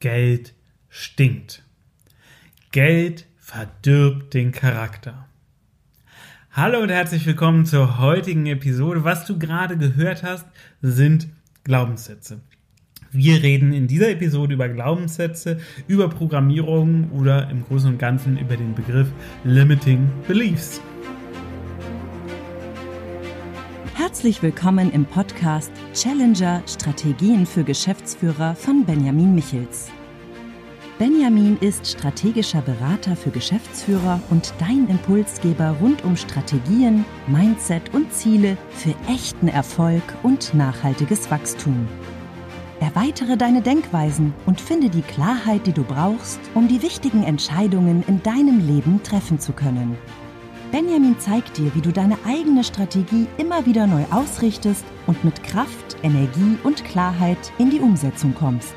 Geld stinkt. Geld verdirbt den Charakter. Hallo und herzlich willkommen zur heutigen Episode. Was du gerade gehört hast, sind Glaubenssätze. Wir reden in dieser Episode über Glaubenssätze, über Programmierung oder im Großen und Ganzen über den Begriff Limiting Beliefs. Herzlich willkommen im Podcast Challenger Strategien für Geschäftsführer von Benjamin Michels. Benjamin ist strategischer Berater für Geschäftsführer und dein Impulsgeber rund um Strategien, Mindset und Ziele für echten Erfolg und nachhaltiges Wachstum. Erweitere deine Denkweisen und finde die Klarheit, die du brauchst, um die wichtigen Entscheidungen in deinem Leben treffen zu können. Benjamin zeigt dir, wie du deine eigene Strategie immer wieder neu ausrichtest und mit Kraft, Energie und Klarheit in die Umsetzung kommst.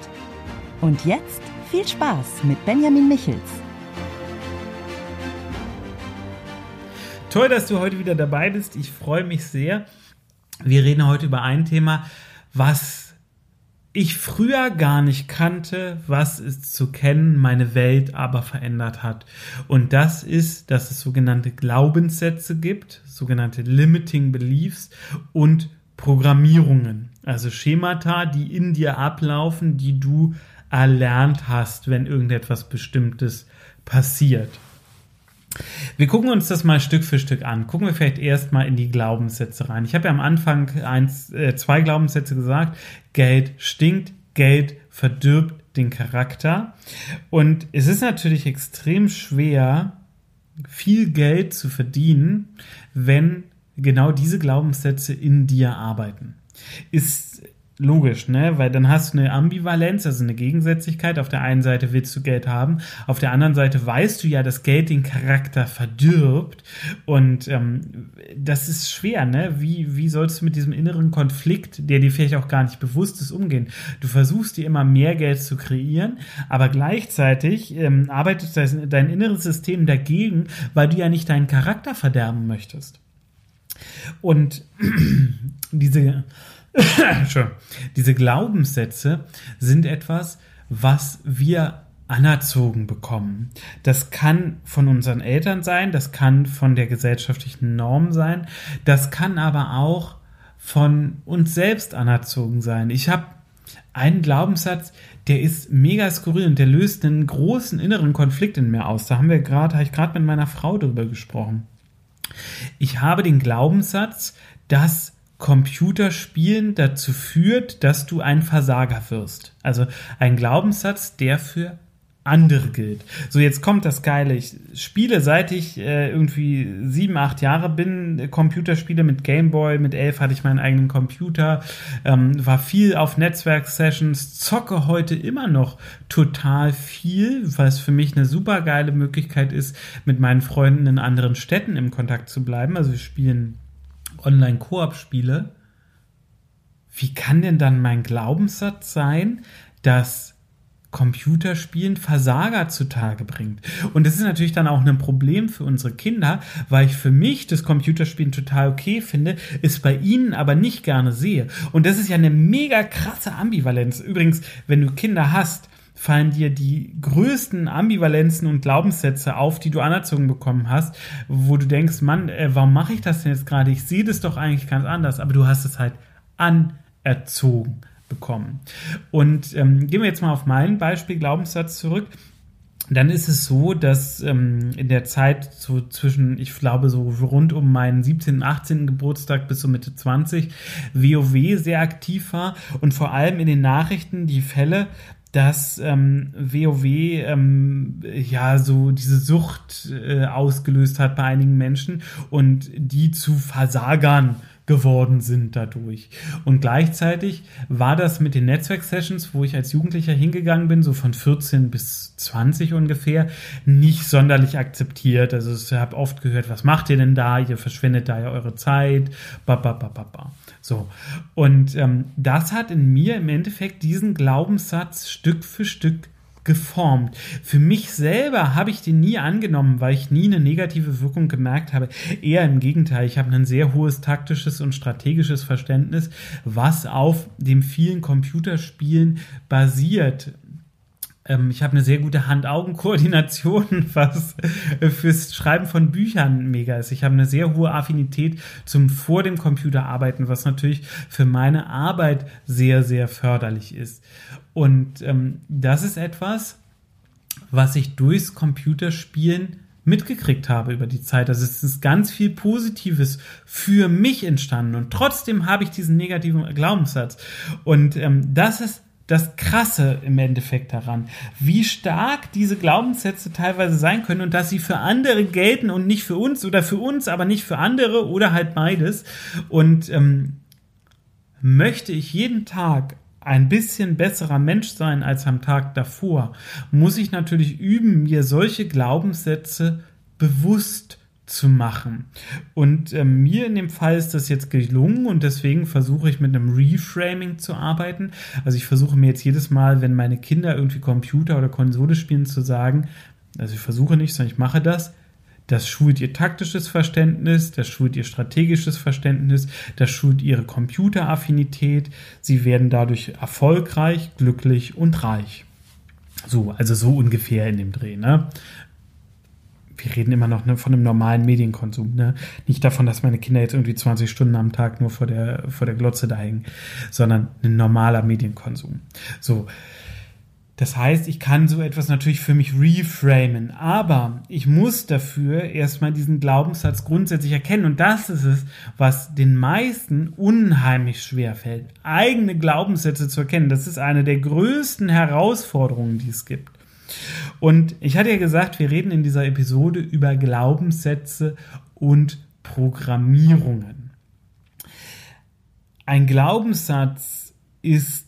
Und jetzt viel Spaß mit Benjamin Michels. Toll, dass du heute wieder dabei bist. Ich freue mich sehr. Wir reden heute über ein Thema, was ich früher gar nicht kannte, was es zu kennen meine Welt aber verändert hat. Und das ist, dass es sogenannte Glaubenssätze gibt, sogenannte Limiting Beliefs und Programmierungen, also Schemata, die in dir ablaufen, die du erlernt hast, wenn irgendetwas Bestimmtes passiert. Wir gucken uns das mal Stück für Stück an. Gucken wir vielleicht erstmal in die Glaubenssätze rein. Ich habe ja am Anfang eins, äh, zwei Glaubenssätze gesagt. Geld stinkt, Geld verdirbt den Charakter. Und es ist natürlich extrem schwer, viel Geld zu verdienen, wenn genau diese Glaubenssätze in dir arbeiten. Ist logisch, ne? Weil dann hast du eine Ambivalenz, also eine Gegensätzlichkeit. Auf der einen Seite willst du Geld haben, auf der anderen Seite weißt du ja, dass Geld den Charakter verdirbt. Und ähm, das ist schwer, ne? Wie, wie sollst du mit diesem inneren Konflikt, der dir vielleicht auch gar nicht bewusst ist, umgehen? Du versuchst dir immer mehr Geld zu kreieren, aber gleichzeitig ähm, arbeitet dein, dein inneres System dagegen, weil du ja nicht deinen Charakter verderben möchtest. Und diese Diese Glaubenssätze sind etwas, was wir anerzogen bekommen. Das kann von unseren Eltern sein, das kann von der gesellschaftlichen Norm sein, das kann aber auch von uns selbst anerzogen sein. Ich habe einen Glaubenssatz, der ist mega skurril und der löst einen großen inneren Konflikt in mir aus. Da haben wir gerade, habe ich gerade mit meiner Frau drüber gesprochen. Ich habe den Glaubenssatz, dass Computerspielen dazu führt, dass du ein Versager wirst. Also ein Glaubenssatz, der für andere gilt. So, jetzt kommt das Geile. Ich spiele, seit ich äh, irgendwie sieben, acht Jahre bin, Computerspiele mit Gameboy, mit elf hatte ich meinen eigenen Computer, ähm, war viel auf Netzwerk-Sessions, zocke heute immer noch total viel, weil es für mich eine super geile Möglichkeit ist, mit meinen Freunden in anderen Städten im Kontakt zu bleiben. Also wir spielen Online-Koop-Spiele, wie kann denn dann mein Glaubenssatz sein, dass Computerspielen Versager zutage bringt. Und das ist natürlich dann auch ein Problem für unsere Kinder, weil ich für mich das Computerspielen total okay finde, es bei ihnen aber nicht gerne sehe. Und das ist ja eine mega krasse Ambivalenz. Übrigens, wenn du Kinder hast, fallen dir die größten Ambivalenzen und Glaubenssätze auf, die du anerzogen bekommen hast, wo du denkst, Mann, äh, warum mache ich das denn jetzt gerade? Ich sehe das doch eigentlich ganz anders, aber du hast es halt anerzogen bekommen. Und ähm, gehen wir jetzt mal auf meinen Beispiel Glaubenssatz zurück dann ist es so, dass ähm, in der Zeit so zwischen, ich glaube, so rund um meinen 17., 18. Geburtstag bis so Mitte 20 WoW sehr aktiv war und vor allem in den Nachrichten die Fälle dass ähm, WoW ähm, ja so diese Sucht äh, ausgelöst hat bei einigen Menschen und die zu Versagern geworden sind dadurch. Und gleichzeitig war das mit den Netzwerk-Sessions, wo ich als Jugendlicher hingegangen bin, so von 14 bis 20 ungefähr, nicht sonderlich akzeptiert. Also ich habe oft gehört, was macht ihr denn da? Ihr verschwendet da ja eure Zeit. Ba, ba, ba, ba, ba. So. Und ähm, das hat in mir im Endeffekt diesen Glaubenssatz Stück für Stück geformt. Für mich selber habe ich den nie angenommen, weil ich nie eine negative Wirkung gemerkt habe. Eher im Gegenteil, ich habe ein sehr hohes taktisches und strategisches Verständnis, was auf dem vielen Computerspielen basiert. Ähm, ich habe eine sehr gute Hand-Augen-Koordination, was fürs Schreiben von Büchern mega ist. Ich habe eine sehr hohe Affinität zum vor dem Computer arbeiten, was natürlich für meine Arbeit sehr, sehr förderlich ist. Und ähm, das ist etwas, was ich durchs Computerspielen mitgekriegt habe über die Zeit. Also es ist ganz viel Positives für mich entstanden und trotzdem habe ich diesen negativen Glaubenssatz. Und ähm, das ist das Krasse im Endeffekt daran, wie stark diese Glaubenssätze teilweise sein können und dass sie für andere gelten und nicht für uns oder für uns, aber nicht für andere oder halt beides. Und ähm, möchte ich jeden Tag ein bisschen besserer Mensch sein als am Tag davor, muss ich natürlich üben, mir solche Glaubenssätze bewusst zu machen. Und äh, mir in dem Fall ist das jetzt gelungen und deswegen versuche ich mit einem Reframing zu arbeiten. Also ich versuche mir jetzt jedes Mal, wenn meine Kinder irgendwie Computer oder Konsole spielen, zu sagen, also ich versuche nicht, sondern ich mache das. Das schult ihr taktisches Verständnis, das schult ihr strategisches Verständnis, das schult ihre Computeraffinität. Sie werden dadurch erfolgreich, glücklich und reich. So, also so ungefähr in dem Dreh. Ne? Wir reden immer noch ne, von einem normalen Medienkonsum, ne? Nicht davon, dass meine Kinder jetzt irgendwie 20 Stunden am Tag nur vor der, vor der Glotze da hängen, sondern ein normaler Medienkonsum. So. Das heißt, ich kann so etwas natürlich für mich reframen, aber ich muss dafür erstmal diesen Glaubenssatz grundsätzlich erkennen. Und das ist es, was den meisten unheimlich schwer fällt, eigene Glaubenssätze zu erkennen. Das ist eine der größten Herausforderungen, die es gibt. Und ich hatte ja gesagt, wir reden in dieser Episode über Glaubenssätze und Programmierungen. Ein Glaubenssatz ist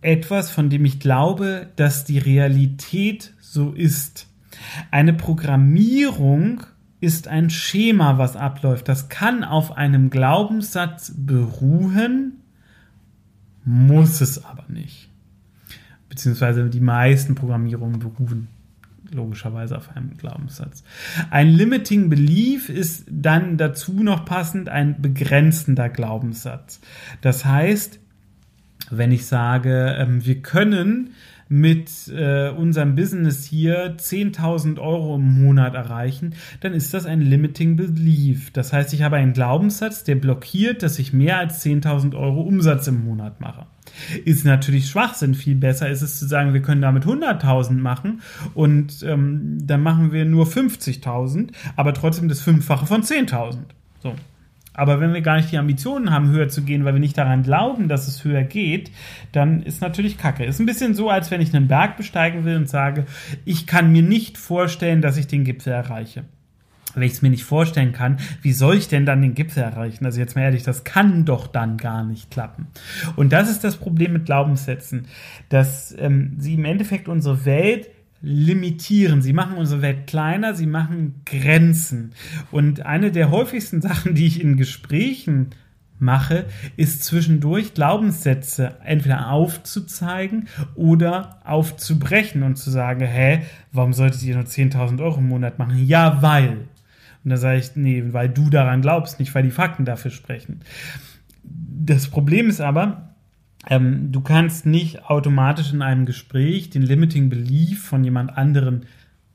etwas, von dem ich glaube, dass die Realität so ist. Eine Programmierung ist ein Schema, was abläuft. Das kann auf einem Glaubenssatz beruhen, muss es aber nicht beziehungsweise die meisten Programmierungen beruhen logischerweise auf einem Glaubenssatz. Ein Limiting Belief ist dann dazu noch passend ein begrenzender Glaubenssatz. Das heißt, wenn ich sage, ähm, wir können mit äh, unserem Business hier 10.000 Euro im Monat erreichen, dann ist das ein Limiting Belief. Das heißt, ich habe einen Glaubenssatz, der blockiert, dass ich mehr als 10.000 Euro Umsatz im Monat mache. Ist natürlich Schwachsinn. Viel besser ist es zu sagen, wir können damit 100.000 machen und ähm, dann machen wir nur 50.000, aber trotzdem das Fünffache von 10.000. So. Aber wenn wir gar nicht die Ambitionen haben, höher zu gehen, weil wir nicht daran glauben, dass es höher geht, dann ist natürlich Kacke. Ist ein bisschen so, als wenn ich einen Berg besteigen will und sage, ich kann mir nicht vorstellen, dass ich den Gipfel erreiche. Wenn ich es mir nicht vorstellen kann, wie soll ich denn dann den Gipfel erreichen? Also jetzt mal ehrlich, das kann doch dann gar nicht klappen. Und das ist das Problem mit Glaubenssätzen, dass ähm, sie im Endeffekt unsere Welt limitieren. Sie machen unsere Welt kleiner, sie machen Grenzen. Und eine der häufigsten Sachen, die ich in Gesprächen mache, ist zwischendurch Glaubenssätze entweder aufzuzeigen oder aufzubrechen und zu sagen, hä, warum solltet ihr nur 10.000 Euro im Monat machen? Ja, weil. Und da sage ich, nee, weil du daran glaubst, nicht weil die Fakten dafür sprechen. Das Problem ist aber, ähm, du kannst nicht automatisch in einem Gespräch den Limiting Belief von jemand anderen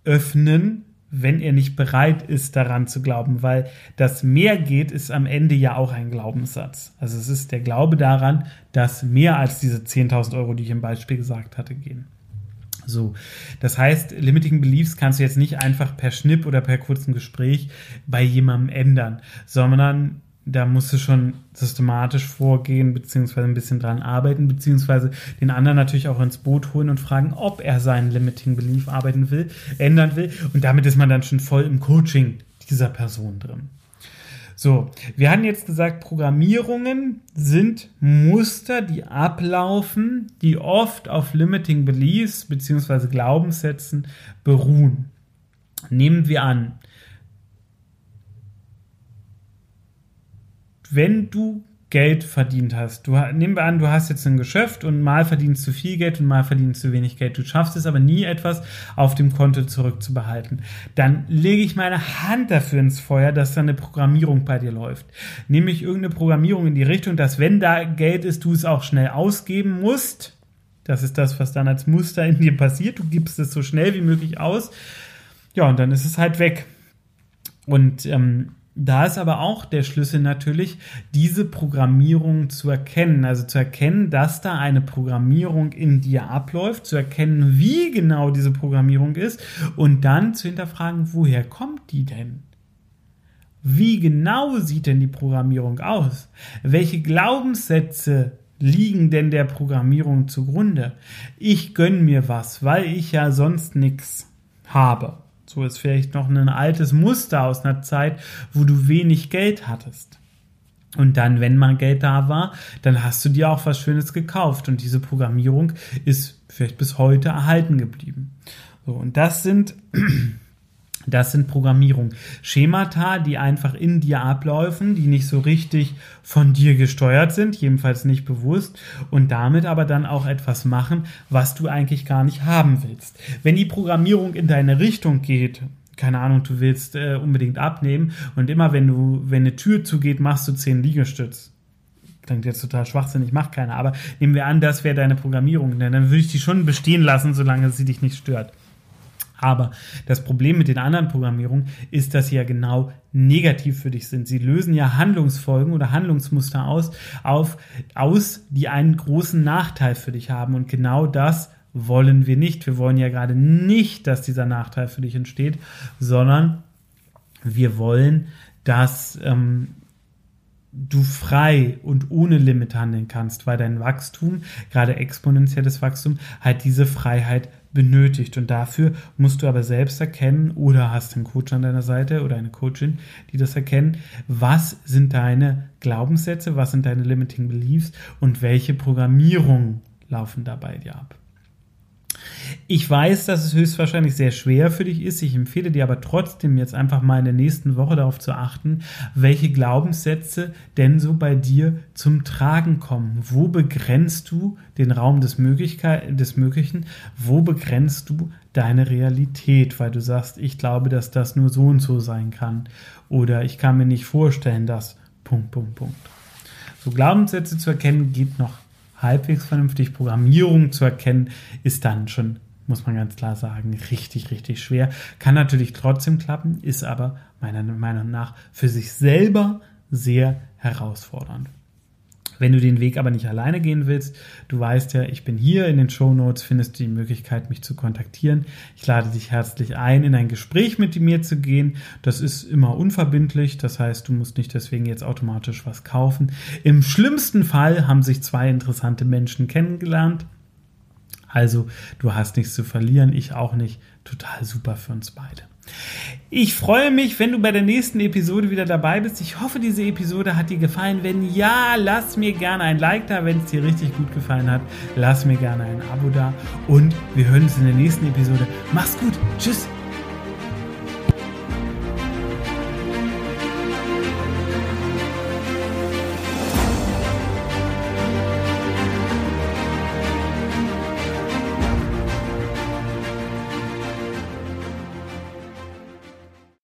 öffnen, wenn er nicht bereit ist, daran zu glauben, weil das mehr geht, ist am Ende ja auch ein Glaubenssatz. Also es ist der Glaube daran, dass mehr als diese 10.000 Euro, die ich im Beispiel gesagt hatte, gehen. So, das heißt, Limiting Beliefs kannst du jetzt nicht einfach per Schnipp oder per kurzem Gespräch bei jemandem ändern, sondern da musst du schon systematisch vorgehen, beziehungsweise ein bisschen dran arbeiten, beziehungsweise den anderen natürlich auch ins Boot holen und fragen, ob er seinen Limiting Belief arbeiten will, ändern will. Und damit ist man dann schon voll im Coaching dieser Person drin. So, wir hatten jetzt gesagt, Programmierungen sind Muster, die ablaufen, die oft auf Limiting Beliefs beziehungsweise Glaubenssätzen beruhen. Nehmen wir an, wenn du Geld verdient hast. Du, nehmen wir an, du hast jetzt ein Geschäft und mal verdienst du viel Geld und mal verdienst du wenig Geld. Du schaffst es aber nie etwas auf dem Konto zurückzubehalten. Dann lege ich meine Hand dafür ins Feuer, dass da eine Programmierung bei dir läuft. Nämlich irgendeine Programmierung in die Richtung, dass wenn da Geld ist, du es auch schnell ausgeben musst Das ist das, was dann als Muster in dir passiert. Du gibst es so schnell wie möglich aus. Ja, und dann ist es halt weg. Und ähm, da ist aber auch der Schlüssel natürlich, diese Programmierung zu erkennen. Also zu erkennen, dass da eine Programmierung in dir abläuft, zu erkennen, wie genau diese Programmierung ist und dann zu hinterfragen, woher kommt die denn? Wie genau sieht denn die Programmierung aus? Welche Glaubenssätze liegen denn der Programmierung zugrunde? Ich gönn mir was, weil ich ja sonst nichts habe. So ist vielleicht noch ein altes Muster aus einer Zeit, wo du wenig Geld hattest. Und dann, wenn mal Geld da war, dann hast du dir auch was Schönes gekauft. Und diese Programmierung ist vielleicht bis heute erhalten geblieben. So, und das sind das sind Programmierung. Schemata, die einfach in dir abläufen, die nicht so richtig von dir gesteuert sind, jedenfalls nicht bewusst, und damit aber dann auch etwas machen, was du eigentlich gar nicht haben willst. Wenn die Programmierung in deine Richtung geht, keine Ahnung, du willst äh, unbedingt abnehmen und immer wenn du, wenn eine Tür zugeht, machst du zehn Liegestütz. Klingt jetzt total schwachsinnig, macht keiner, aber nehmen wir an, das wäre deine Programmierung, dann würde ich die schon bestehen lassen, solange sie dich nicht stört. Aber das Problem mit den anderen Programmierungen ist, dass sie ja genau negativ für dich sind. Sie lösen ja Handlungsfolgen oder Handlungsmuster aus, auf, aus, die einen großen Nachteil für dich haben. Und genau das wollen wir nicht. Wir wollen ja gerade nicht, dass dieser Nachteil für dich entsteht, sondern wir wollen, dass ähm, du frei und ohne Limit handeln kannst, weil dein Wachstum, gerade exponentielles Wachstum, halt diese Freiheit benötigt. Und dafür musst du aber selbst erkennen oder hast einen Coach an deiner Seite oder eine Coachin, die das erkennen, was sind deine Glaubenssätze, was sind deine limiting beliefs und welche Programmierungen laufen da bei dir ab. Ich weiß, dass es höchstwahrscheinlich sehr schwer für dich ist. Ich empfehle dir aber trotzdem jetzt einfach mal in der nächsten Woche darauf zu achten, welche Glaubenssätze denn so bei dir zum Tragen kommen. Wo begrenzt du den Raum des, des Möglichen? Wo begrenzt du deine Realität? Weil du sagst, ich glaube, dass das nur so und so sein kann. Oder ich kann mir nicht vorstellen, dass. Punkt, Punkt, Punkt. So Glaubenssätze zu erkennen geht noch halbwegs vernünftig Programmierung zu erkennen, ist dann schon, muss man ganz klar sagen, richtig, richtig schwer. Kann natürlich trotzdem klappen, ist aber meiner Meinung nach für sich selber sehr herausfordernd. Wenn du den Weg aber nicht alleine gehen willst, du weißt ja, ich bin hier in den Show Notes, findest du die Möglichkeit, mich zu kontaktieren. Ich lade dich herzlich ein, in ein Gespräch mit mir zu gehen. Das ist immer unverbindlich, das heißt, du musst nicht deswegen jetzt automatisch was kaufen. Im schlimmsten Fall haben sich zwei interessante Menschen kennengelernt. Also, du hast nichts zu verlieren, ich auch nicht. Total super für uns beide. Ich freue mich, wenn du bei der nächsten Episode wieder dabei bist. Ich hoffe, diese Episode hat dir gefallen. Wenn ja, lass mir gerne ein Like da. Wenn es dir richtig gut gefallen hat, lass mir gerne ein Abo da. Und wir hören uns in der nächsten Episode. Mach's gut. Tschüss.